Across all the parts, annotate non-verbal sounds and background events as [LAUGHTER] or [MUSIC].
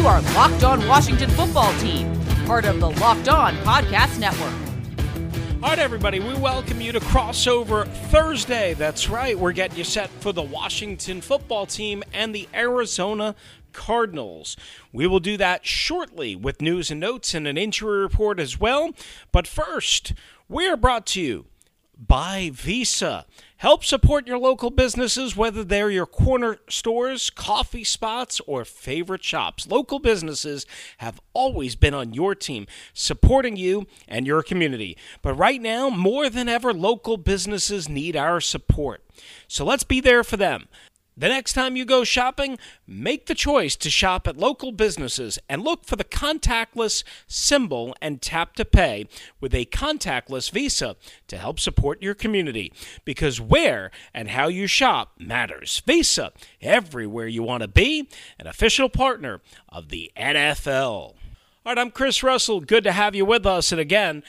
You are Locked On Washington Football Team, part of the Locked On Podcast Network. All right, everybody, we welcome you to Crossover Thursday. That's right, we're getting you set for the Washington football team and the Arizona Cardinals. We will do that shortly with news and notes and an injury report as well. But first, we are brought to you by Visa. Help support your local businesses, whether they're your corner stores, coffee spots, or favorite shops. Local businesses have always been on your team, supporting you and your community. But right now, more than ever, local businesses need our support. So let's be there for them. The next time you go shopping, make the choice to shop at local businesses and look for the contactless symbol and tap to pay with a contactless Visa to help support your community. Because where and how you shop matters. Visa, everywhere you want to be, an official partner of the NFL. All right, I'm Chris Russell. Good to have you with us. And again,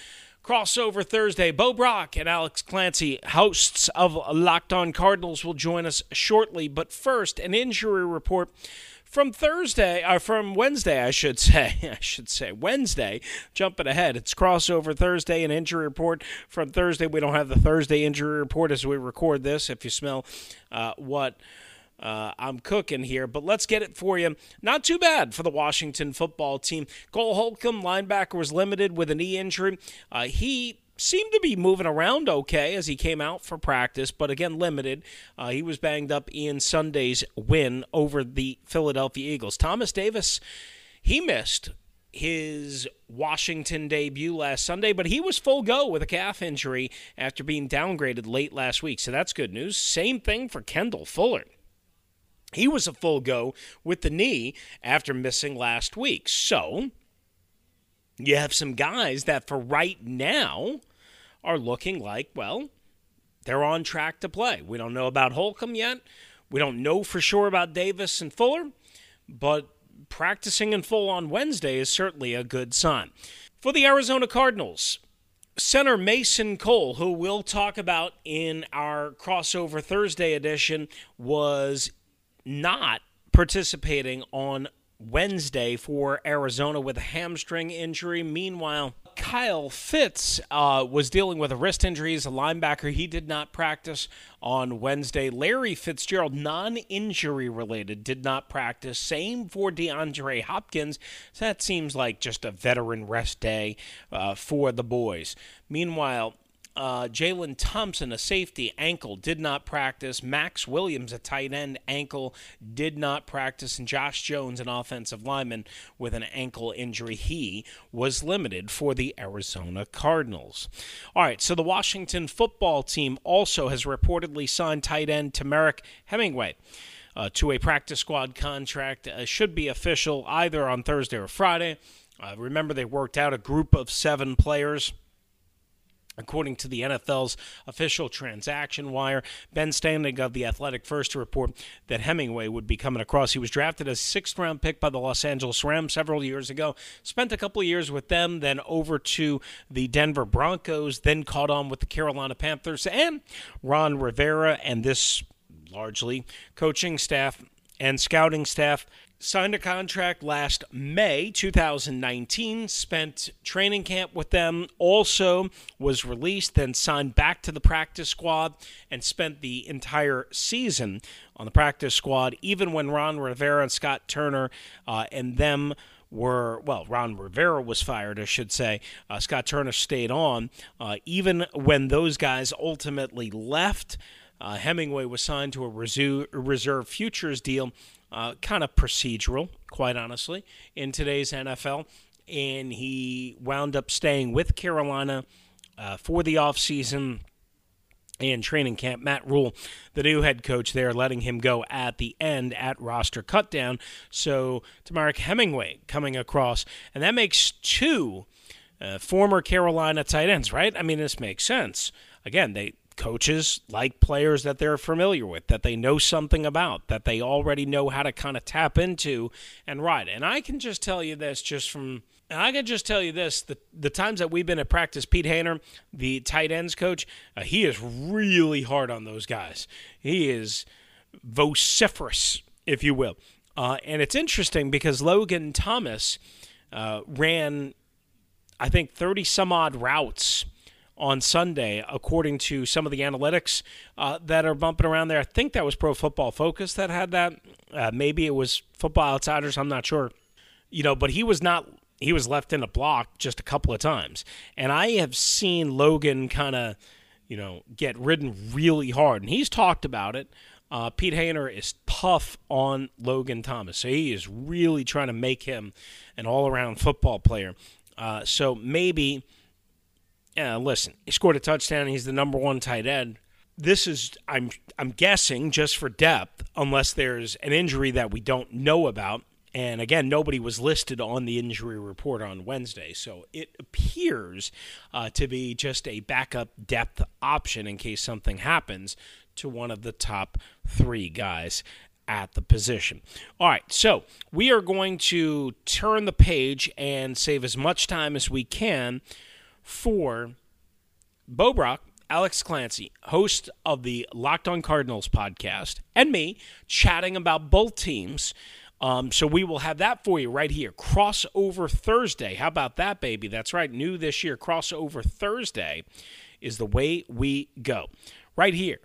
Crossover Thursday. Bo Brock and Alex Clancy, hosts of Locked On Cardinals, will join us shortly. But first, an injury report from Thursday, or uh, from Wednesday, I should [LAUGHS] say. I should say Wednesday. Jumping ahead, it's crossover Thursday, an injury report from Thursday. We don't have the Thursday injury report as we record this. If you smell uh, what uh, I'm cooking here, but let's get it for you. Not too bad for the Washington football team. Cole Holcomb, linebacker, was limited with a knee injury. Uh, he seemed to be moving around okay as he came out for practice, but again, limited. Uh, he was banged up in Sunday's win over the Philadelphia Eagles. Thomas Davis, he missed his Washington debut last Sunday, but he was full go with a calf injury after being downgraded late last week. So that's good news. Same thing for Kendall Fuller. He was a full go with the knee after missing last week. So you have some guys that for right now are looking like, well, they're on track to play. We don't know about Holcomb yet. We don't know for sure about Davis and Fuller, but practicing in full on Wednesday is certainly a good sign. For the Arizona Cardinals, Center Mason Cole, who we'll talk about in our crossover Thursday edition, was not participating on Wednesday for Arizona with a hamstring injury. Meanwhile, Kylie Fitts uh, was dealing with a wrist injury as a linebacker. He did not practice on Wednesday. Larry Fitzgerald, non injury related, did not practice. Same for DeAndre Hopkins. So that seems like just a veteran rest day uh, for the boys. Meanwhile, uh, Jalen Thompson, a safety, ankle, did not practice. Maxx Williams, a tight end, ankle, did not practice. And Josh Jones, an offensive lineman, with an ankle injury, he was limited for the Arizona Cardinals. All right, so the Washington football team also has reportedly signed tight end Temarrick Hemingway. Uh, to a practice squad contract uh, should be official either on Thursday or Friday. Uh, remember, they worked out a group of seven players According to the NFL's official transaction wire, Ben Standig of The Athletic First to report that Hemingway would be coming across. He was drafted as sixth round pick by the Los Angeles Rams several years ago. Spent a couple of years with them, then over to the Denver Broncos, then caught on with the Carolina Panthers and Ron Rivera and this largely coaching staff and scouting staff signed a contract last May 2019, spent training camp with them, also was released, then signed back to the practice squad, and spent the entire season on the practice squad, even when Ron Rivera and Scott Turner uh, and them were, well, Ron Rivera was fired, I should say. Uh, Scott Turner stayed on. Uh, even when those guys ultimately left, uh, Hemingway was signed to a reserve futures deal uh, kind of procedural, quite honestly, in today's NFL. And he wound up staying with Carolina uh, for the offseason and training camp. Matt Rhule, the new head coach there, letting him go at the end at roster cutdown. So Temarrick Hemingway coming across, and that makes two uh, former Carolina tight ends, right? I mean, this makes sense. Again, they coaches like players that they're familiar with, that they know something about, that they already know how to kind of tap into and ride. And I can just tell you this just from I can just tell you this: the the times that we've been at practice, Pete Hoener, the tight ends coach, uh, he is really hard on those guys. He is vociferous, if you will. Uh, and it's interesting because Logan Thomas uh, ran, I think, thirty some odd routes on Sunday, according to some of the analytics uh, that are bumping around there. I think that was Pro Football Focus that had that. Uh, maybe it was Football Outsiders. I'm not sure. You know, but he was not he was left in a block just a couple of times. And I have seen Logan kind of, you know, get ridden really hard. And he's talked about it. Uh, Pete Hoener is tough on Logan Thomas. So he is really trying to make him an all around football player. Uh, so maybe, uh, listen, he scored a touchdown. He's the number one tight end. This is, I'm, I'm guessing, just for depth, unless there's an injury that we don't know about and again, nobody was listed on the injury report on Wednesday. So it appears uh, to be just a backup depth option in case something happens to one of the top three guys at the position. All right, so we are going to turn the page and save as much time as we can for Bo Brock, Alex Clancy, host of the Locked On Cardinals podcast, and me chatting about both teams um, so we will have that for you right here. Crossover Thursday. How about that, baby? That's right. New this year. Crossover Thursday is the way we go. Right here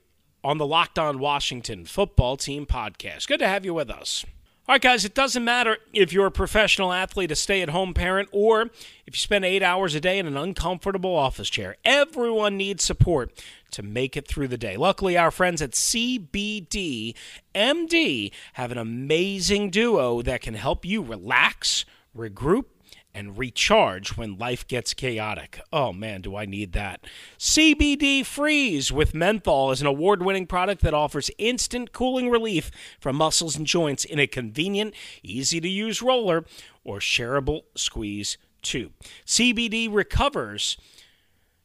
on the Locked On Washington Football Team podcast. Good to have you with us. All right, guys, it doesn't matter if you're a professional athlete, a stay at home parent, or if you spend eight hours a day in an uncomfortable office chair. Everyone needs support to make it through the day. Luckily, our friends at CBD MD have an amazing duo that can help you relax, regroup, and recharge when life gets chaotic. Oh man, do I need that. CBD Freeze with menthol is an award winning product that offers instant cooling relief from muscles and joints in a convenient, easy to use roller or shareable squeeze tube. CBD recovers.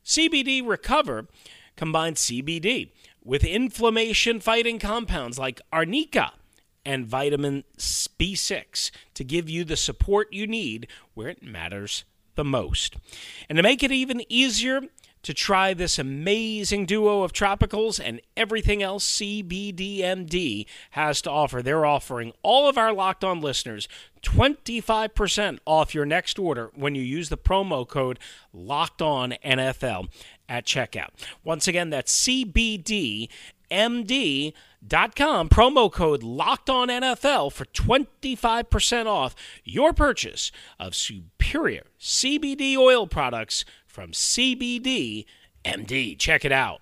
CBD Recover combines CBD with inflammation fighting compounds like arnica and vitamin B6 to give you the support you need where it matters the most. And to make it even easier to try this amazing duo of topicals and everything else CBDMD has to offer, they're offering all of our locked on listeners 25% off your next order when you use the promo code locked on NFL at checkout. Once again, that's CBDMD com promo code locked on NFL for 25% off your purchase of superior CBD oil products from CBD MD. Check it out.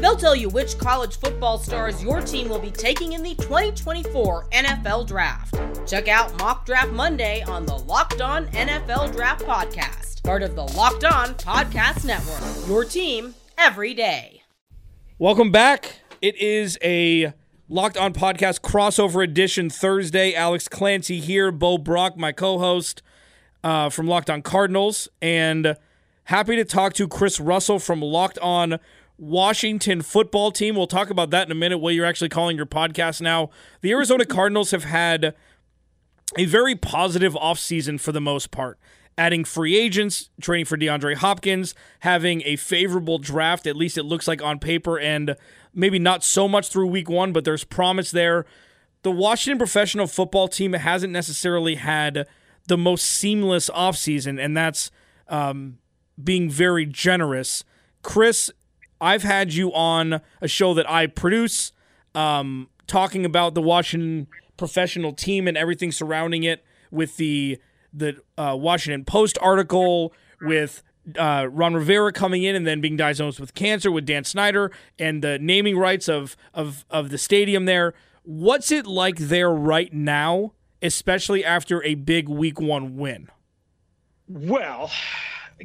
They'll tell you which college football stars your team will be taking in the 2024 NFL Draft. Check out Mock Draft Monday on the Locked On NFL Draft Podcast part of the Locked On Podcast Network. Your team every day. Welcome back. It is a Locked On Podcast crossover edition Thursday. Alex Clancy here, Bo Brock, my co host uh, from Locked On Cardinals, and happy to talk to Chris Russell from Locked On Washington football team. We'll talk about that in a minute, what you're actually calling your podcast now. The Arizona Cardinals have had a very positive offseason for the most part adding free agents, trading for DeAndre Hopkins, having a favorable draft, at least it looks like on paper, and maybe not so much through week one, but there's promise there. The Washington professional football team hasn't necessarily had the most seamless offseason, and that's um, being very generous. Chris, I've had you on a show that I produce, um, talking about the Washington professional team and everything surrounding it with the the uh, Washington Post article with uh, Ron Rivera coming in and then being diagnosed with cancer with Dan Snyder and the naming rights of of of the stadium there. What's it like there right now, especially after a big Week One win? Well,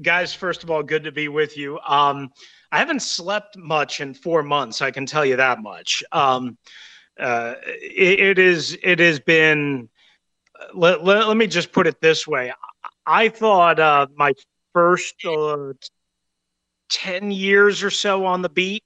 guys, first of all, good to be with you. Um, I haven't slept much in four months. I can tell you that much. Um, uh, it, it is. It has been. Let, let, let, me just put it this way. I thought uh, my first uh, 10 years or so on the beat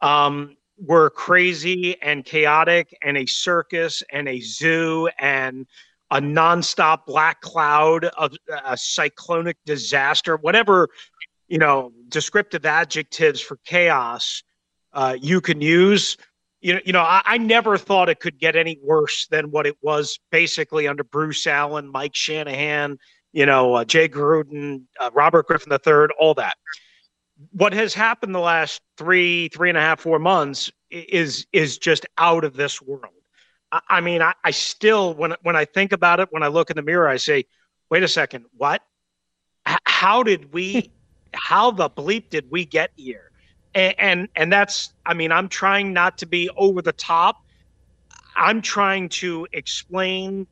um, were crazy and chaotic and a circus and a zoo and a nonstop black cloud of a cyclonic disaster, whatever, you know, descriptive adjectives for chaos uh, you can use. You know, you know, I, I, never thought it could get any worse than what it was basically under Bruce Allen, Mike Shanahan, you know, uh, Jay Gruden, uh, Robert Griffin III, all that. What has happened the last three, three and a half, four months is is just out of this world. I, I mean, I, I still when when I think about it, when I look in the mirror, I say, "Wait a second, what? H- how did we? How the bleep did we get here?" And, and and that's, I mean, I'm trying not to be over the top. I'm trying to explain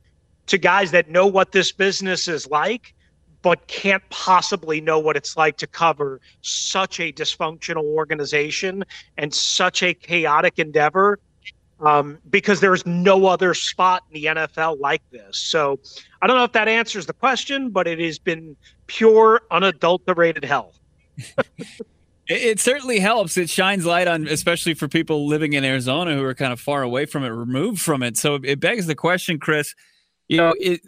to guys that know what this business is like, but can't possibly know what it's like to cover such a dysfunctional organization and such a chaotic endeavor um, because there's no other spot in the NFL like this. So I don't know if that answers the question, but it has been pure, unadulterated hell. [LAUGHS] It certainly helps. It shines light on, especially for people living in Arizona who are kind of far away from it, removed from it. So it begs the question, Chris you know, it,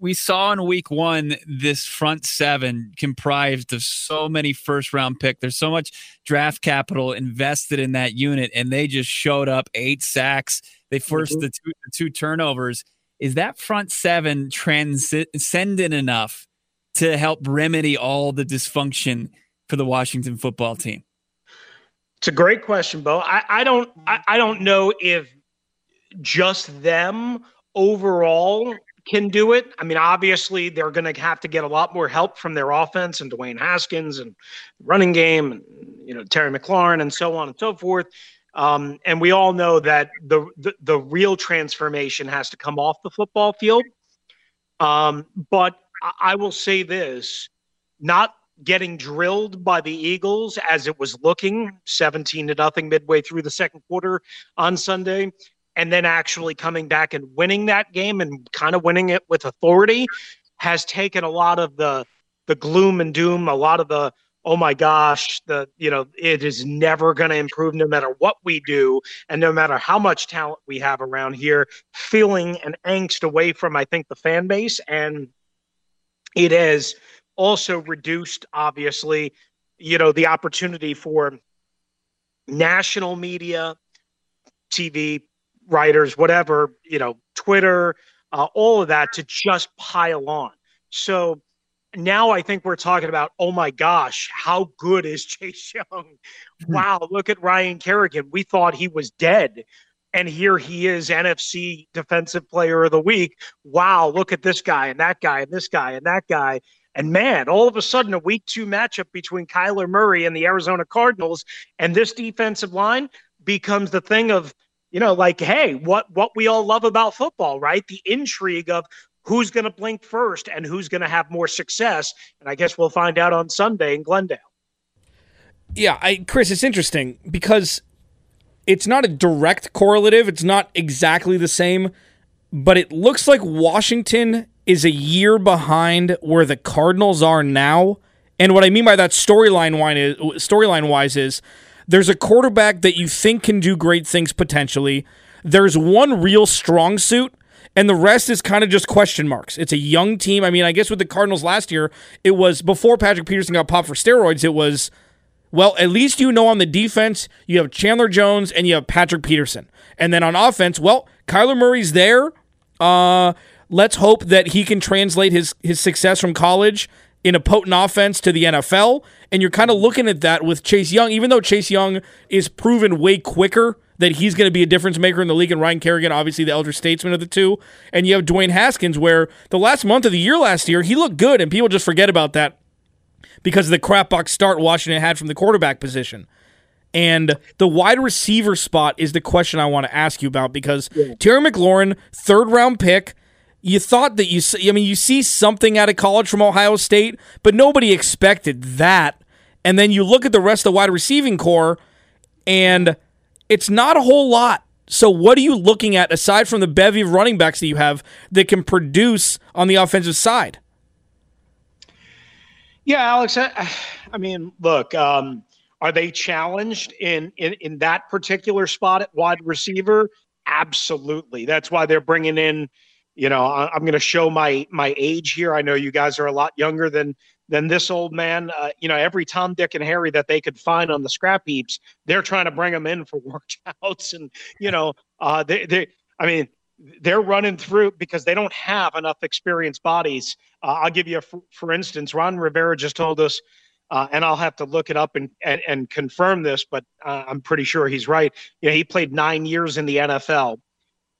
we saw in week one this front seven comprised of so many first round pick. There's so much draft capital invested in that unit, and they just showed up eight sacks. They forced mm-hmm. the, two, the two turnovers. Is that front seven transcendent enough to help remedy all the dysfunction for the Washington football team? It's a great question, Bo. I, I don't I, I don't know if just them overall can do it. I mean, obviously, they're going to have to get a lot more help from their offense and Dwayne Haskins and running game, and you know Terry McLaurin and so on and so forth. Um, and we all know that the, the, the real transformation has to come off the football field. Um, but I will say this: not getting drilled by the Eagles as it was looking 17 to nothing midway through the second quarter on Sunday and then actually coming back and winning that game and kind of winning it with authority has taken a lot of the the gloom and doom, a lot of the oh my gosh, the you know it is never going to improve no matter what we do and no matter how much talent we have around here, feeling an angst away from I think the fan base. And it has also reduced obviously you know the opportunity for national media TV writers, whatever, you know, Twitter, uh, all of that to just pile on. So now I think we're talking about, oh my gosh, how good is [LAUGHS] Chase Young? Hmm. Wow, look at Ryan Kerrigan. We thought he was dead. And here he is, NFC Defensive Player of the Week. Wow, look at this guy and that guy and this guy and that guy. And man, all of a sudden, a week two matchup between Kyler Murray and the Arizona Cardinals and this defensive line becomes the thing of you know, like, hey, what what we all love about football, right? The intrigue of who's going to blink first and who's going to have more success. And I guess we'll find out on Sunday in Glendale. Yeah, I, Chris, it's interesting because it's not a direct correlative. It's not exactly the same, but it looks like Washington is a year behind where the Cardinals are now. And what I mean by that storyline wise is there's a quarterback that you think can do great things potentially. There's one real strong suit, and the rest is kind of just question marks. It's a young team. I mean, I guess with the Cardinals last year, it was before Patrick Peterson got popped for steroids, it was, well, at least you know on the defense, you have Chandler Jones and you have Patrick Peterson. And then on offense, well, Kyler Murray's there. Uh, let's hope that he can translate his his success from college in a potent offense to the NFL. And you're kind of looking at that with Chase Young, even though Chase Young is proven way quicker that he's going to be a difference maker in the league, and Ryan Kerrigan, obviously the elder statesman of the two. And you have Dwayne Haskins, where the last month of the year last year, he looked good, and people just forget about that. because of the crapbox start Washington had from the quarterback position. And the wide receiver spot is the question I want to ask you about because yeah. Terry McLaurin, third round pick, you thought that you I mean you see something out of college from Ohio State, but nobody expected that. And then you look at the rest of the wide receiving core and it's not a whole lot. So what are you looking at aside from the bevy of running backs that you have that can produce on the offensive side? Yeah, Alex, I, I mean, look, um, are they challenged in, in in that particular spot at wide receiver? Absolutely. That's why they're bringing in. You know, I, am going to show my my age here. I know you guys are a lot younger than than this old man. Uh, you know, every Tom, Dick, and Harry that they could find on the scrap heaps, they're trying to bring them in for [LAUGHS] workouts. And you know, uh, they they. I mean, they're running through because they don't have enough experienced bodies. Uh, I'll give you a for, for instance. Ron Rivera just told us uh, and I'll have to look it up and and, and confirm this, but uh, I'm pretty sure he's right. You know, he played nine years in the NFL,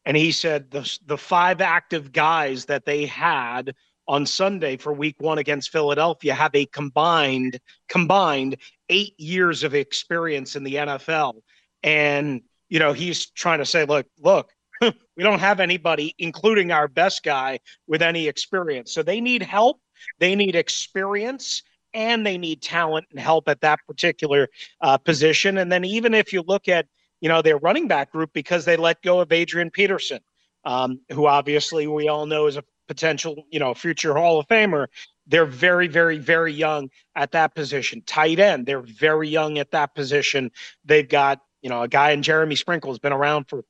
and he said the the five active guys that they had on Sunday for Week One against Philadelphia have a combined combined eight years of experience in the NFL, and you know he's trying to say, look, look. [LAUGHS] we don't have anybody, including our best guy, with any experience. So they need help. They need experience and they need talent and help at that particular uh, position. And then even if you look at you know their running back group because they let go of Adrian Peterson, um, who obviously we all know is a potential you know future Hall of Famer. They're very, very, very young at that position. Tight end, they're very young at that position. They've got you know a guy in Jeremy Sprinkle has been around for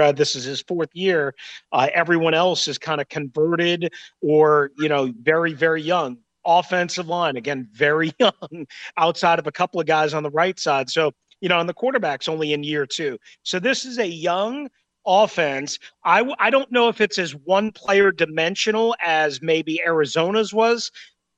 uh, this is his fourth year. Uh, everyone else is kind of converted or you know very very young offensive line. Again, very [LAUGHS] young outside of a couple of guys on the right side. So, you know, and the quarterback's only in year two. So this is a young offense. I, I don't know if it's as one player dimensional as maybe Arizona's was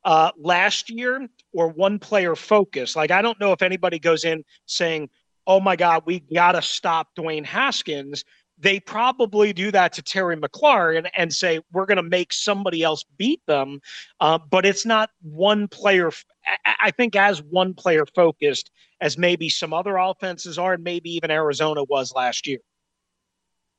uh, last year or one player focus. Like, I don't know if anybody goes in saying, oh my God, we got to stop Dwayne Haskins they probably do that to Terry McLaurin and say we're going to make somebody else beat them, uh, but it's not one player. I think as one player focused as maybe some other offenses are, and maybe even Arizona was last year.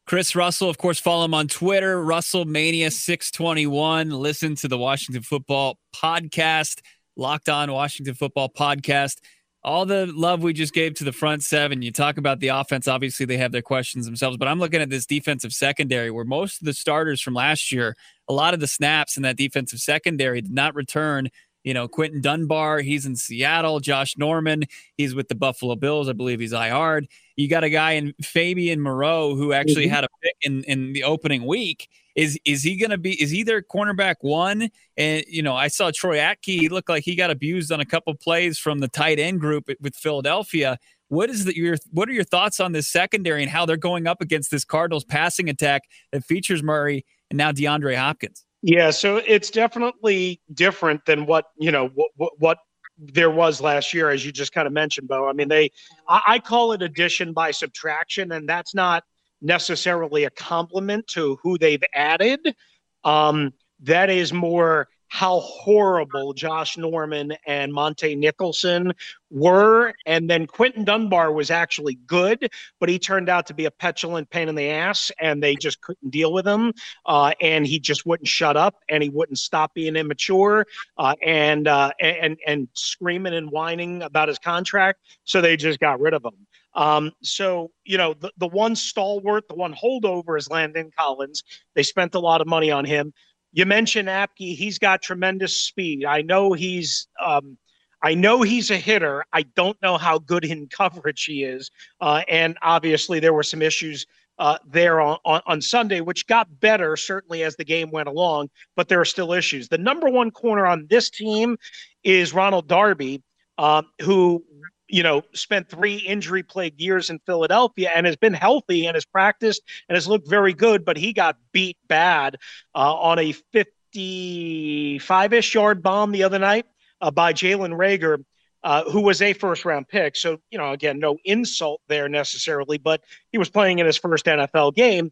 Chris Russell, of course, follow him on Twitter, RussellMania621. Listen to the Washington Football Podcast, Locked On Washington Football Podcast all the love we just gave to the front seven. You talk about the offense. Obviously, they have their questions themselves, but I'm looking at this defensive secondary where most of the starters from last year, a lot of the snaps in that defensive secondary did not return. You know, Quinton Dunbar, he's in Seattle. Josh Norman, he's with the Buffalo Bills. I believe he's IR. You got a guy in Fabian Moreau who actually mm-hmm. had a pick in, in the opening week. Is is he going to be? Is he their cornerback one? And you know, I saw Troy Apke. He looked like he got abused on a couple plays from the tight end group with Philadelphia. What is the, your what are your thoughts on this secondary and how they're going up against this Cardinals passing attack that features Murray and now DeAndre Hopkins? Yeah, so it's definitely different than what you know what, what there was last year, as you just kind of mentioned, Bo. I mean, they I, I call it addition by subtraction, and that's not necessarily a compliment to who they've added. Um, that is more how horrible Josh Norman and Montae Nicholson were. And then Quinton Dunbar was actually good, but he turned out to be a petulant pain in the ass, and they just couldn't deal with him. Uh, and he just wouldn't shut up, and he wouldn't stop being immature uh, and uh, and and screaming and whining about his contract. So they just got rid of him. Um, so, you know, the, the one stalwart, the one holdover is Landon Collins. They spent a lot of money on him. You mentioned Apke. He's got tremendous speed. I know he's um, I know he's a hitter. I don't know how good in [LAUGHS] coverage he is. Uh, and obviously, there were some issues uh, there on, on, on, Sunday, which got better certainly as the game went along, but there are still issues. The number one corner on this team is Ronald Darby, um, who you know, spent three injury plagued years in Philadelphia and has been healthy and has practiced and has looked very good, but he got beat bad uh, on a 55 ish yard bomb the other night uh, by Jalen Reagor. Uh, who was a first round pick. So, you know, again, no insult there necessarily, but he was playing in his first NFL game.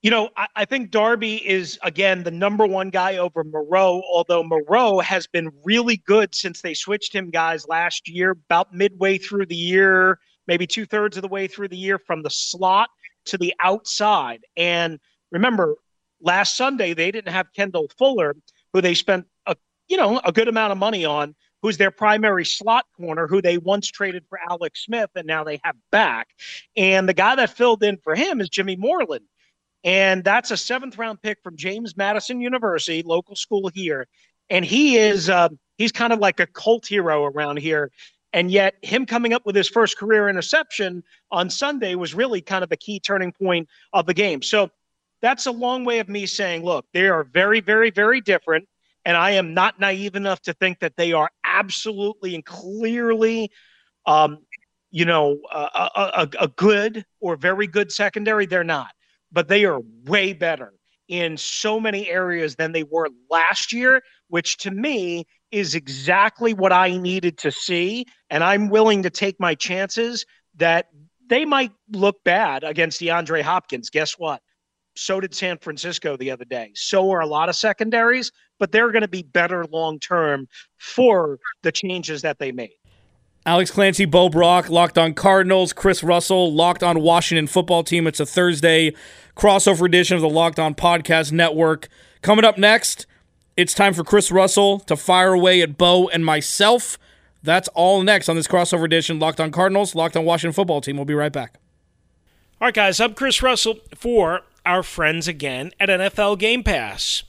You know, I, I, think Darby is again the number one guy over Moreau, although Moreau has been really good since they switched him guys last year, about midway through the year, maybe two thirds of the way through the year from the slot to the outside. And remember, last Sunday they didn't have Kendall Fuller, who they spent a you know a good amount of money on, who's their primary slot corner, who they once traded for Alex Smith and now they have back. And the guy that filled in for him is Jimmy Moreland and that's a seventh round pick from James Madison University, local school here. And he is uh, he's kind of like a cult hero around here. And yet, him coming up with his first career interception on Sunday was really kind of the key turning point of the game. So that's a long way of me saying, look, they are very, very, very different. And I am not naive enough to think that they are absolutely and clearly, um, you know, a, a, a good or very good secondary. They're not but they are way better in so many areas than they were last year, which to me is exactly what I needed to see. And I'm willing to take my chances that they might look bad against DeAndre Hopkins. Guess what? So did San Francisco the other day. So are a lot of secondaries, but they're going to be better long term for the changes that they made. Alex Clancy, Bo Brock, Locked on Cardinals, Chris Russell, Locked on Washington football team. It's a Thursday crossover edition of the Locked on Podcast Network. Coming up next, it's time for Chris Russell to fire away at Bo and myself. That's all next on this crossover edition. Locked on Cardinals, Locked on Washington football team. We'll be right back. All right, guys, I'm Chris Russell for our friends again at NFL Game Pass.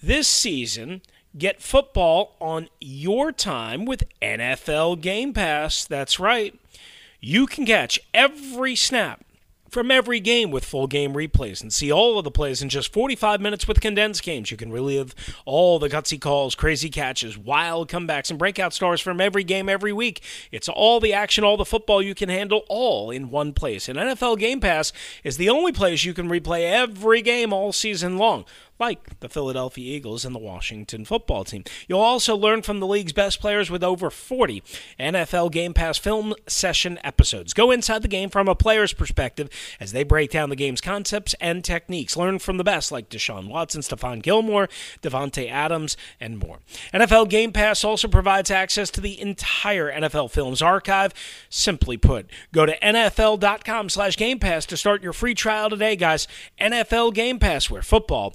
This season, Get football on your time with NFL Game Pass. That's right. You can catch every snap from every game with full game replays and see all of the plays in just 45 minutes with condensed games. You can relive all the gutsy calls, crazy catches, wild comebacks, and breakout stars from every game every week. It's all the action, all the football you can handle all in one place. And NFL Game Pass is the only place you can replay every game all season long like the Philadelphia Eagles and the Washington football team. You'll also learn from the league's best players with over 40 NFL Game Pass film session episodes. Go inside the game from a player's perspective as they break down the game's concepts and techniques. Learn from the best like Deshaun Watson, Stephon Gilmore, Davante Adams, and more. NFL Game Pass also provides access to the entire NFL Films archive. Simply put, go to nfl.com slash Game Pass to start your free trial today, guys. NFL Game Pass, where football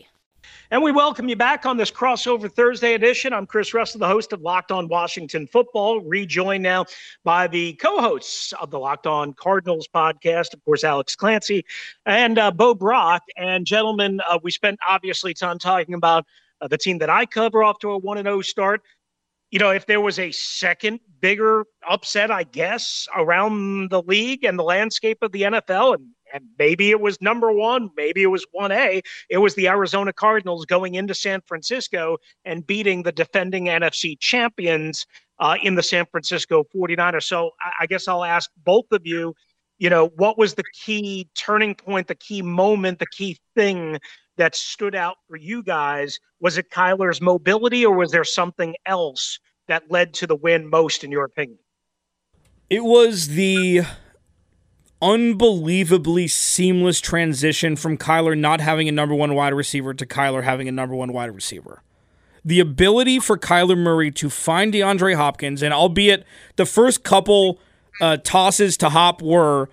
And we welcome you back on this crossover Thursday edition. I'm Chris Russell, the host of Locked On Washington Football, rejoined now by the co hosts of the Locked On Cardinals podcast, of course, Alex Clancy and uh, Bo Brock. And, gentlemen, uh, we spent obviously time talking about uh, the team that I cover off to a 1 0 start. You know, if there was a second bigger upset, I guess, around the league and the landscape of the NFL, and and maybe it was number one, maybe it was 1A. It was the Arizona Cardinals going into San Francisco and beating the defending NFC champions uh, in the San Francisco 49ers. So I, I guess I'll ask both of you, you know, what was the key turning point, the key moment, the key thing that stood out for you guys? Was it Kyler's mobility or was there something else that led to the win most, in your opinion? It was the unbelievably seamless transition from Kyler not having a number one wide receiver to Kyler having a number one wide receiver. The ability for Kyler Murray to find DeAndre Hopkins, and albeit the first couple uh, tosses to Hop were,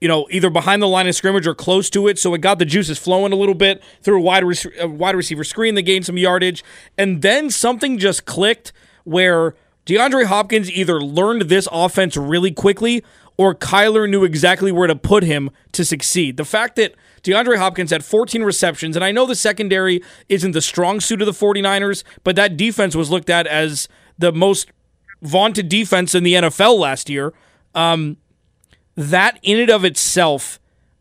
you know, either behind the line of scrimmage or close to it, so it got the juices flowing a little bit through a wide, a wide receiver screen that gained some yardage, and then something just clicked where DeAndre Hopkins either learned this offense really quickly or Kyler knew exactly where to put him to succeed. The fact that DeAndre Hopkins had 14 receptions, and I know the secondary isn't the strong suit of the 49ers, but that defense was looked at as the most vaunted defense in the NFL last year. Um, that in and of itself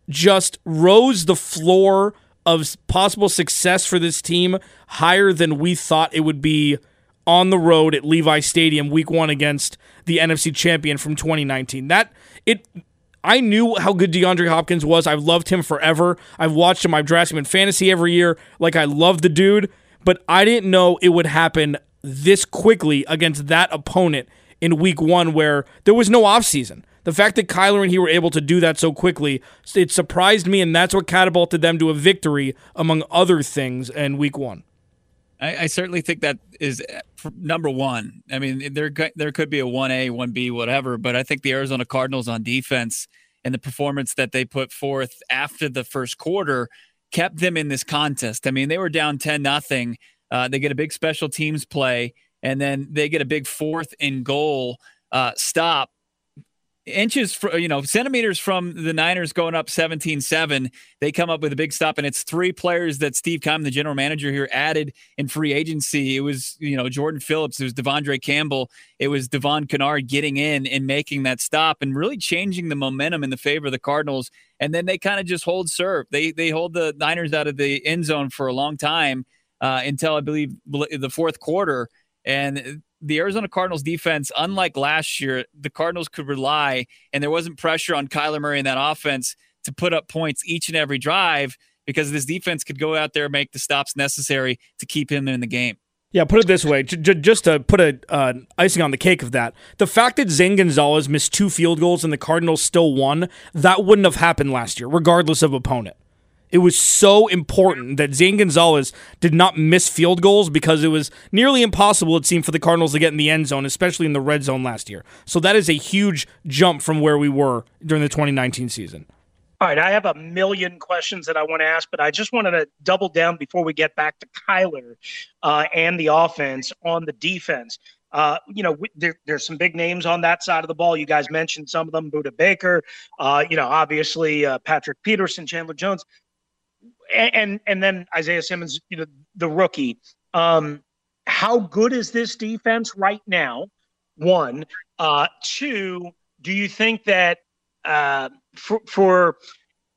just rose the floor of possible success for this team higher than we thought it would be on the road at Levi Stadium week 1 against the NFC champion from 2019. That it I knew how good DeAndre Hopkins was. I've loved him forever. I've watched him. I've drafted him in fantasy every year. Like I love the dude, but I didn't know it would happen this quickly against that opponent in week one where there was no offseason. The fact that Kyler and he were able to do that so quickly, it surprised me, and that's what catapulted them to a victory, among other things, in week one. I, I certainly think that is uh, number one. I mean, there there could be a one A, one B, whatever, but I think the Arizona Cardinals on defense and the performance that they put forth after the first quarter kept them in this contest. I mean, they were down ten nothing. Uh, they get a big special teams play, and then they get a big fourth and goal uh, stop inches, for, you know, centimeters from the Niners going up 17 7. They come up with a big stop, and it's three players that Steve Keim, the general manager here, added in free agency. It was, you know, Jordan Phillips, it was De'Vondre Campbell, it was Devon Kennard getting in and making that stop and really changing the momentum in the favor of the Cardinals. And then they kind of just hold serve. They, they hold the Niners out of the end zone for a long time uh, until I believe the fourth quarter. And the Arizona Cardinals defense, unlike last year, the Cardinals could rely, and there wasn't pressure on Kyler Murray in that offense to put up points each and every drive because this defense could go out there make the stops necessary to keep him in the game. Yeah, put it this way, just to put a uh, icing on the cake of that, the fact that Zane Gonzalez missed two field goals and the Cardinals still won, that wouldn't have happened last year, regardless of opponent. It was so important that Zane Gonzalez did not miss field goals because it was nearly impossible, it seemed, for the Cardinals to get in the end zone, especially in the red zone last year. So that is a huge jump from where we were during the 2019 season. All right, I have a million questions that I want to ask, but I just wanted to double down before we get back to Kyler uh, and the offense on the defense. Uh, you know, there, there's some big names on that side of the ball. You guys mentioned some of them, Budda Baker, uh, you know, obviously uh, Patrick Peterson, Chandler Jones and and then Isaiah Simmons, you know, the rookie. Um, how good is this defense right now? One, uh, two. Do you think that uh, for, for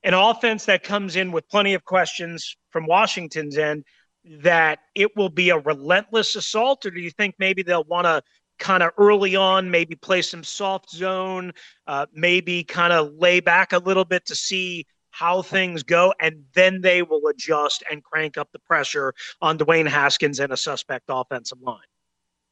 an offense that comes in with plenty of questions from Washington's end, that it will be a relentless assault, or do you think maybe they'll want to kind of early on maybe play some soft zone, uh, maybe kind of lay back a little bit to see how things go, and then they will adjust and crank up the pressure on Dwayne Haskins and a suspect offensive line.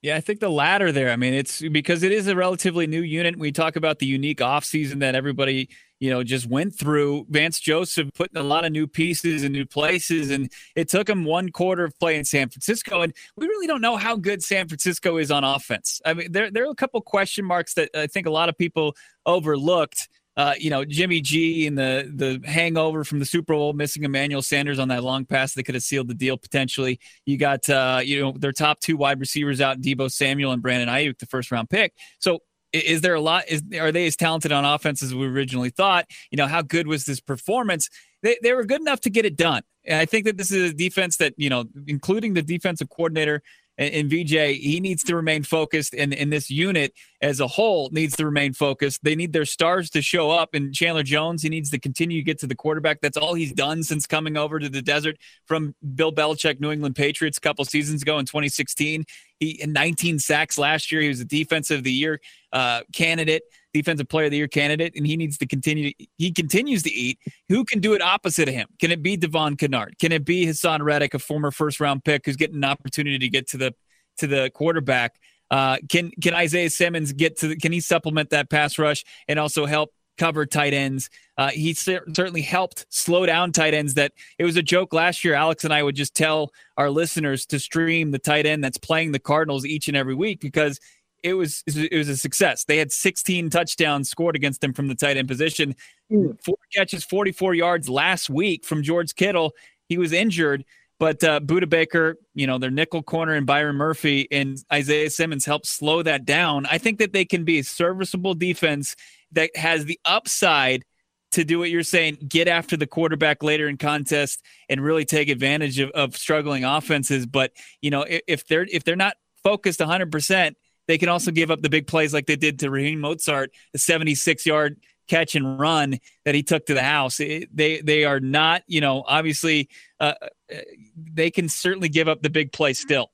Yeah, I think the latter there. I mean, it's because it is a relatively new unit. We talk about the unique offseason that everybody, you know, just went through. Vance Joseph putting a lot of new pieces in new places, and it took him one quarter of play in San Francisco. And we really don't know how good San Francisco is on offense. I mean, there, there are a couple question marks that I think a lot of people overlooked uh, you know, Jimmy G and the the hangover from the Super Bowl, missing Emmanuel Sanders on that long pass that could have sealed the deal potentially. You got uh, you know their top two wide receivers out, Deebo Samuel and Brandon Aiyuk, the first round pick. So is there a lot? Is are they as talented on offense as we originally thought? You know, how good was this performance? They they were good enough to get it done. And I think that this is a defense that you know, including the defensive coordinator and, VJ, he needs to remain focused, and, and this unit as a whole needs to remain focused. They need their stars to show up, and Chandler Jones, he needs to continue to get to the quarterback. That's all he's done since coming over to the desert from Bill Belichick, New England Patriots, a couple seasons ago in 2016. He 19 sacks last year. He was a defensive of the year uh, candidate defensive player of the year candidate, and he needs to continue. To, he continues to eat. Who can do it opposite of him? Can it be Devon Kennard? Can it be Haason Reddick, a former first round pick who's getting an opportunity to get to the to the quarterback? Uh, can can Isaiah Simmons get to? The, can he supplement that pass rush and also help cover tight ends? Uh, he certainly helped slow down tight ends. That it was a joke last year. Alex and I would just tell our listeners to stream the tight end that's playing the Cardinals each and every week because it was it was a success. They had 16 touchdowns scored against them from the tight end position. Mm. Four catches, 44 yards last week from George Kittle. He was injured, but uh, Budda Baker, you know, their nickel corner and Byron Murphy and Isaiah Simmons helped slow that down. I think that they can be a serviceable defense that has the upside to do what you're saying, get after the quarterback later in contest and really take advantage of, of struggling offenses. But you know, if, if they're if they're not focused 100 percent they can also give up the big plays like they did to Raheem Mostert, the 76 yard catch and run that he took to the house. It, they they are not, you know, obviously uh, uh, they can certainly give up the big play still.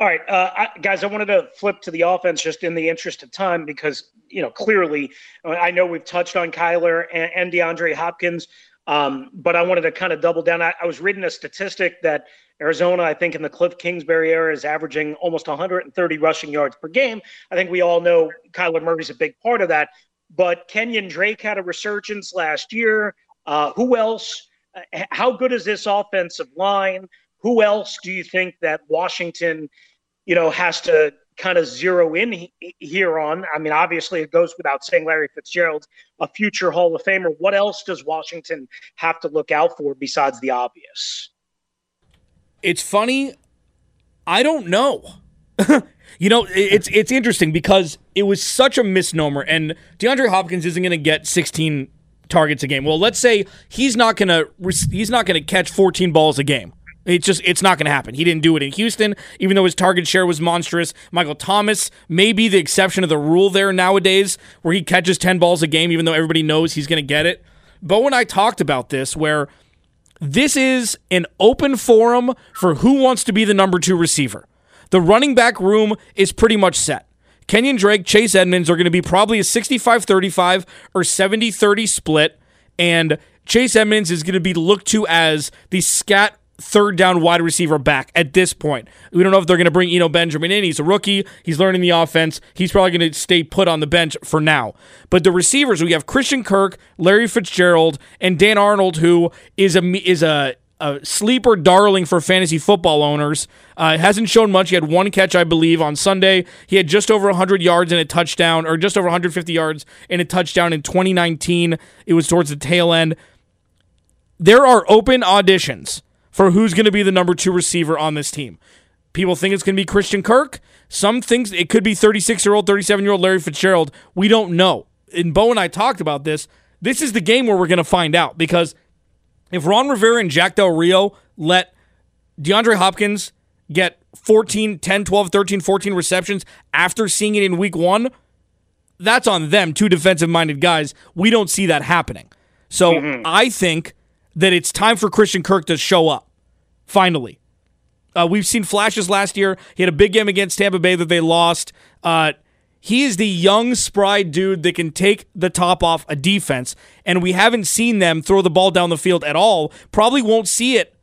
All right, uh, I, guys, I wanted to flip to the offense just in the interest of time because you know clearly I know we've touched on Kyler and, and DeAndre Hopkins, um, but I wanted to kind of double down. I, I was reading a statistic that Arizona, I think in the Cliff Kingsbury era, is averaging almost 130 rushing yards per game. I think we all know Kyler Murray's a big part of that. But Kenyon Drake had a resurgence last year. Uh, who else? Uh, how good is this offensive line? Who else do you think that Washington, you know, has to kind of zero in he- here on? I mean, obviously, it goes without saying Larry Fitzgerald, a future Hall of Famer. What else does Washington have to look out for besides the obvious? It's funny. I don't know. [LAUGHS] You know, it's it's interesting because it was such a misnomer, and DeAndre Hopkins isn't going to get 16 targets a game. Well, let's say he's not going to he's not going to catch 14 balls a game. It's just it's not going to happen. He didn't do it in Houston, even though his target share was monstrous. Michael Thomas may be the exception of the rule there nowadays, where he catches 10 balls a game, even though everybody knows he's going to get it. Bo and I talked about this, where this is an open forum for who wants to be the number two receiver. The running back room is pretty much set. Kenyon Drake, Chase Edmonds are going to be probably a 65 35 or 70 30 split. And Chase Edmonds is going to be looked to as the scat third down wide receiver back at this point. We don't know if they're going to bring Eno Benjamin in. He's a rookie. He's learning the offense. He's probably going to stay put on the bench for now. But the receivers, we have Christian Kirk, Larry Fitzgerald, and Dan Arnold, who is a is a a sleeper darling for fantasy football owners. Uh, hasn't shown much. He had one catch, I believe, on Sunday. He had just over 100 yards and a touchdown, or just over 150 yards and a touchdown in 2019. It was towards the tail end. There are open auditions for who's going to be the number two receiver on this team. People think it's going to be Christian Kirk. Some things it could be 36 year old, 37 year old Larry Fitzgerald. We don't know. And Bo and I talked about this. This is the game where we're going to find out because if Ron Rivera and Jack Del Rio let DeAndre Hopkins get 14, 10, 12, 13, 14 receptions after seeing it in week one, that's on them, two defensive minded guys. We don't see that happening. So mm-hmm. I think that it's time for Christian Kirk to show up, finally. Uh, we've seen flashes last year. He had a big game against Tampa Bay that they lost. Uh, he is the young, spry dude that can take the top off a defense, and we haven't seen them throw the ball down the field at all. Probably won't see it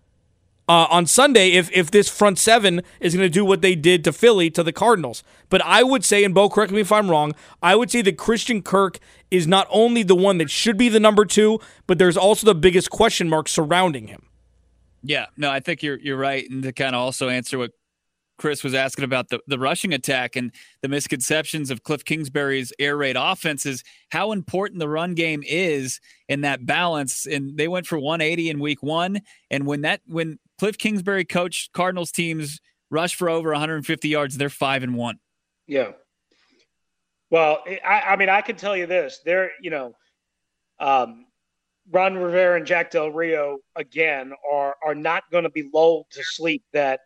uh, on Sunday if if this front seven is going to do what they did to Philly to the Cardinals. But I would say, and Bo, correct me if I'm wrong, I would say that Christian Kirk is not only the one that should be the number two, but there's also the biggest question mark surrounding him. Yeah, no, I think you're you're right, and to kind of also answer what Chris was asking about the, the rushing attack and the misconceptions of Cliff Kingsbury's air raid offenses, how important the run game is in that balance. And they went for 180 in week one. And when that when Cliff Kingsbury coached Cardinals teams rush for over 150 yards, they're five and one. Yeah. Well, I, I mean, I can tell you this: they're you know, um, Ron Rivera and Jack Del Rio again are are not going to be lulled to sleep that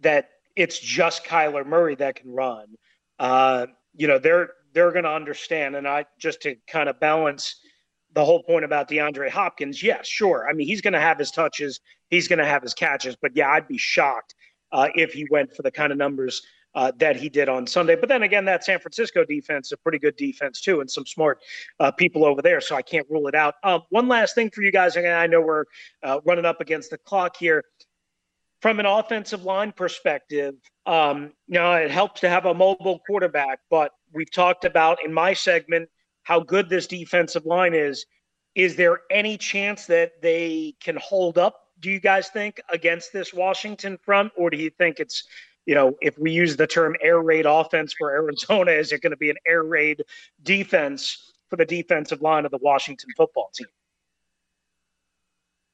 that it's just Kyler Murray that can run. Uh, you know, they're they're going to understand. And I just to kind of balance the whole point about DeAndre Hopkins, yes, sure. I mean, he's going to have his touches, he's going to have his catches, but yeah, I'd be shocked uh, if he went for the kind of numbers uh, that he did on Sunday. But then again, that San Francisco defense is a pretty good defense too, and some smart uh, people over there. So I can't rule it out. Um, one last thing for you guys, and I know we're uh, running up against the clock here from an offensive line perspective, um, you know, it helps to have a mobile quarterback. But we've talked about in my segment how good this defensive line is. Is there any chance that they can hold up? Do you guys think against this Washington front, or do you think it's, you know, if we use the term air raid offense for Arizona, is it going to be an air raid defense for the defensive line of the Washington football team?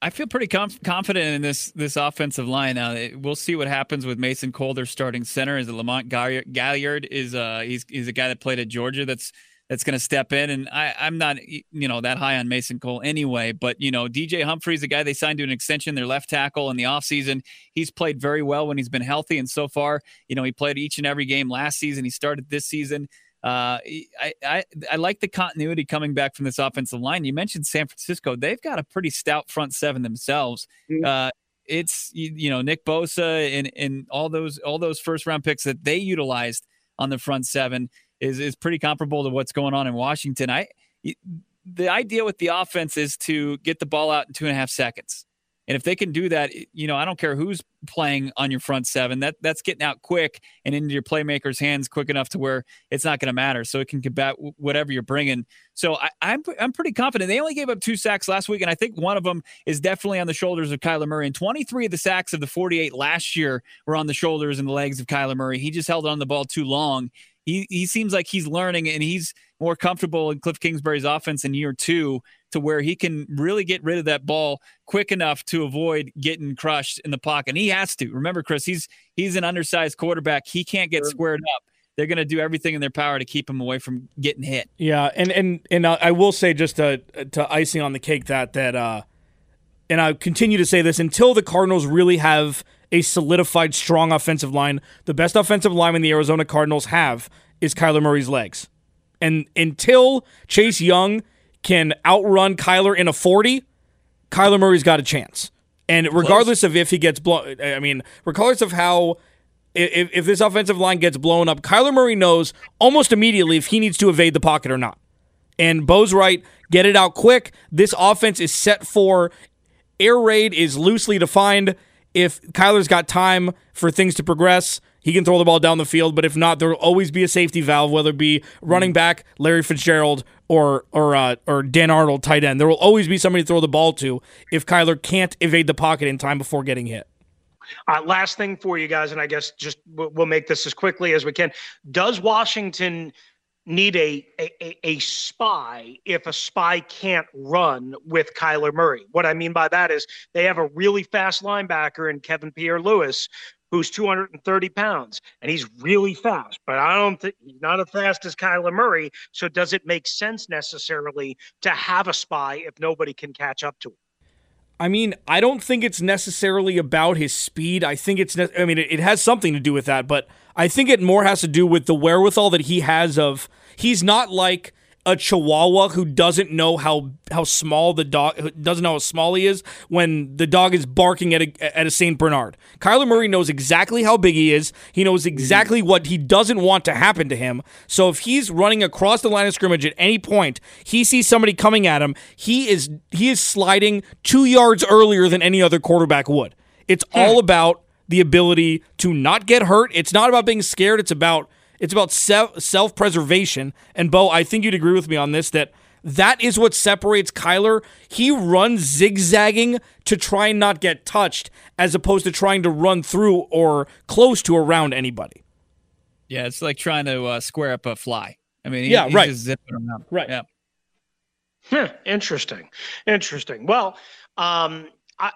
I feel pretty conf- confident in this this offensive line. Now we'll see what happens with Mason Cole, starting center. Is Lamont Gaillard Is uh he's he's a guy that played at Georgia. That's that's going to step in. And I I'm not you know that high on Mason Cole anyway. But you know DJ Humphries, the guy they signed to an extension, their left tackle in the offseason. He's played very well when he's been healthy, and so far you know he played each and every game last season. He started this season. Uh, I, I I like the continuity coming back from this offensive line. You mentioned San Francisco; they've got a pretty stout front seven themselves. Mm-hmm. Uh, it's you, you, know Nick Bosa and and all those all those first round picks that they utilized on the front seven is is pretty comparable to what's going on in Washington. I the idea with the offense is to get the ball out in two and a half seconds. And if they can do that, you know, I don't care who's playing on your front seven. That that's getting out quick and into your playmakers' hands quick enough to where it's not going to matter. So it can combat whatever you're bringing. So I, am I'm, I'm pretty confident. They only gave up two sacks last week, and I think one of them is definitely on the shoulders of Kyler Murray. And 23 of the sacks of the 48 last year were on the shoulders and the legs of Kyler Murray. He just held on the ball too long. He he seems like he's learning and he's more comfortable in Cliff Kingsbury's offense in year two to where he can really get rid of that ball quick enough to avoid getting crushed in the pocket. And he has to. Remember, Chris, he's he's an undersized quarterback. He can't get squared up. They're going to do everything in their power to keep him away from getting hit. Yeah, and and and I will say just to to icing on the cake that that uh and I continue to say this until the Cardinals really have a solidified strong offensive line. The best offensive lineman the Arizona Cardinals have is Kyler Murray's legs. And until Chase Young can outrun Kyler in a 40, Kyler Murray's got a chance. And regardless Close. of if he gets blown, I mean, regardless of how, if, if this offensive line gets blown up, Kyler Murray knows almost immediately if he needs to evade the pocket or not. And Bo's right, get it out quick. This offense is set for air raid is loosely defined. If Kyler's got time for things to progress, he can throw the ball down the field, but if not, there'll always be a safety valve, whether it be running mm. back Larry Fitzgerald or or uh, or Dan Arnold tight end. There will always be somebody to throw the ball to if Kyler can't evade the pocket in time before getting hit. Uh, last thing for you guys, and I guess just we'll make this as quickly as we can. Does Washington need a, a, a spy if a spy can't run with Kyler Murray? What I mean by that is they have a really fast linebacker in Kevin Pierre Louis who's 230 pounds and he's really fast, but I don't think he's not as fast as Kyler Murray. So does it make sense necessarily to have a spy if nobody can catch up to him? I mean, I don't think it's necessarily about his speed. I think it's, ne- I mean, it, it has something to do with that, but I think it more has to do with the wherewithal that he has of, he's not like, a chihuahua who doesn't know how how small the dog doesn't know how small he is when the dog is barking at a at a Saint Bernard. Kyler Murray knows exactly how big he is. He knows exactly what he doesn't want to happen to him. So if he's running across the line of scrimmage at any point, he sees somebody coming at him, he is he is sliding 2 yards earlier than any other quarterback would. It's hmm. all about the ability to not get hurt. It's not about being scared, it's about it's about self preservation. And Bo, I think you'd agree with me on this that that is what separates Kyler. He runs zigzagging to try and not get touched, as opposed to trying to run through or close to around anybody. Yeah, it's like trying to uh, square up a fly. I mean, he, yeah, right. zipping around. Right. Yeah. Hmm, interesting. Interesting. Well, um, I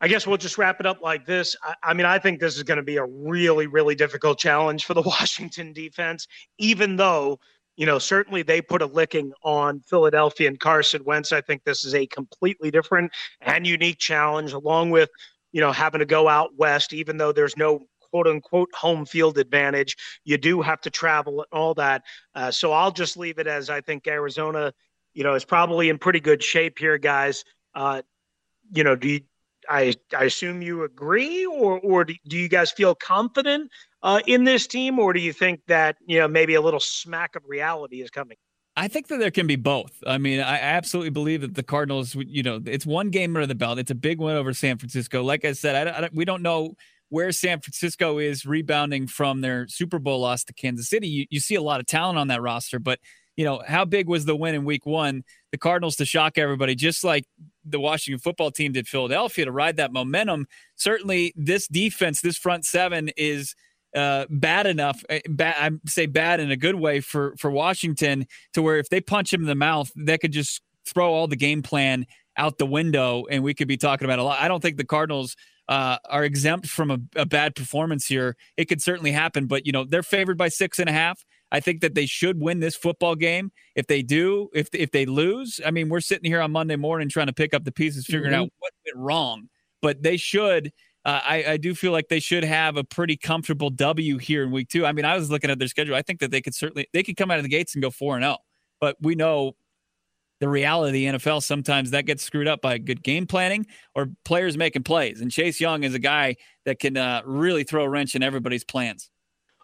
I guess we'll just wrap it up like this. I, I mean, I think this is going to be a really, really difficult challenge for the [LAUGHS] Washington defense, even though, you know, certainly they put a licking on Philadelphia and Carson Wentz. I think this is a completely different and unique challenge, along with, you know, having to go out west, even though there's no quote unquote home field advantage. You do have to travel and all that. Uh, so I'll just leave it as I think Arizona, you know, is probably in pretty good shape here, guys. Uh, you know, do you, I, I assume you agree, or or do, you guys feel confident uh, in this team, or do you think that you know maybe a little smack of reality is coming? I think that there can be both. I mean, I absolutely believe that the Cardinals, you know, it's one game under the belt. It's a big win over San Francisco. Like I said, I, I, we don't know where San Francisco is rebounding from their Super Bowl loss to Kansas City. You, you see a lot of talent on that roster, but you know, how big was the win in week one? The Cardinals to shock everybody, just like the Washington football team did Philadelphia to ride that momentum. Certainly, this defense, this front seven is uh, bad enough. Eh, bad, I say bad in a good way for for Washington to where if they punch him in the mouth, they could just throw all the game plan out the window, and we could be talking about a lot. I don't think the Cardinals uh, are exempt from a, a, bad performance here. It could certainly happen, but you know they're favored by six and a half. I think that they should win this football game. If they do, if if they lose, I mean, we're sitting here on Monday morning trying to pick up the pieces, figuring mm-hmm. out what went wrong. But they should uh, I, I do feel like they should have a pretty comfortable W here in week two. I mean, I was looking at their schedule. I think that they could certainly they could come out of the gates and go four and zero. Oh. But we know the reality of the NFL sometimes that gets screwed up by good game planning or players making plays. And Chase Young is a guy that can uh, really throw a wrench in everybody's plans.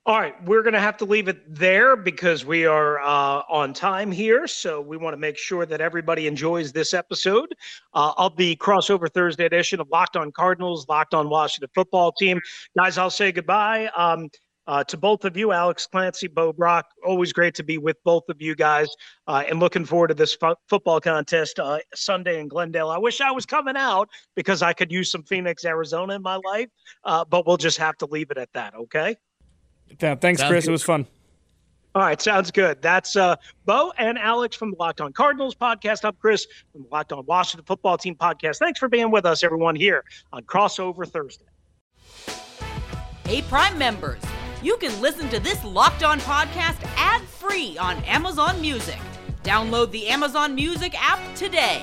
All right, we're going to have to leave it there because we are uh, on time here. So we want to make sure that everybody enjoys this episode uh, of the crossover Thursday edition of Locked On Cardinals, Locked On Washington Football Team. Guys, I'll say goodbye. Um, uh, to both of you, Alex Clancy, Bo Brock, always great to be with both of you guys, uh, and looking forward to this football contest uh, Sunday in Glendale. I wish I was coming out because I could use some Phoenix, Arizona in my life, uh, but we'll just have to leave it at that. Okay. Yeah, thanks, sounds Chris. Good. It was fun. All right, sounds good. That's uh, Bo and Alex from the Locked On Cardinals podcast. I'm Chris from the Locked On Washington Football Team podcast. Thanks for being with us, everyone, here on Crossover Thursday. Hey, Prime members, you can listen to this Locked On podcast ad free on Amazon Music. Download the Amazon Music app today.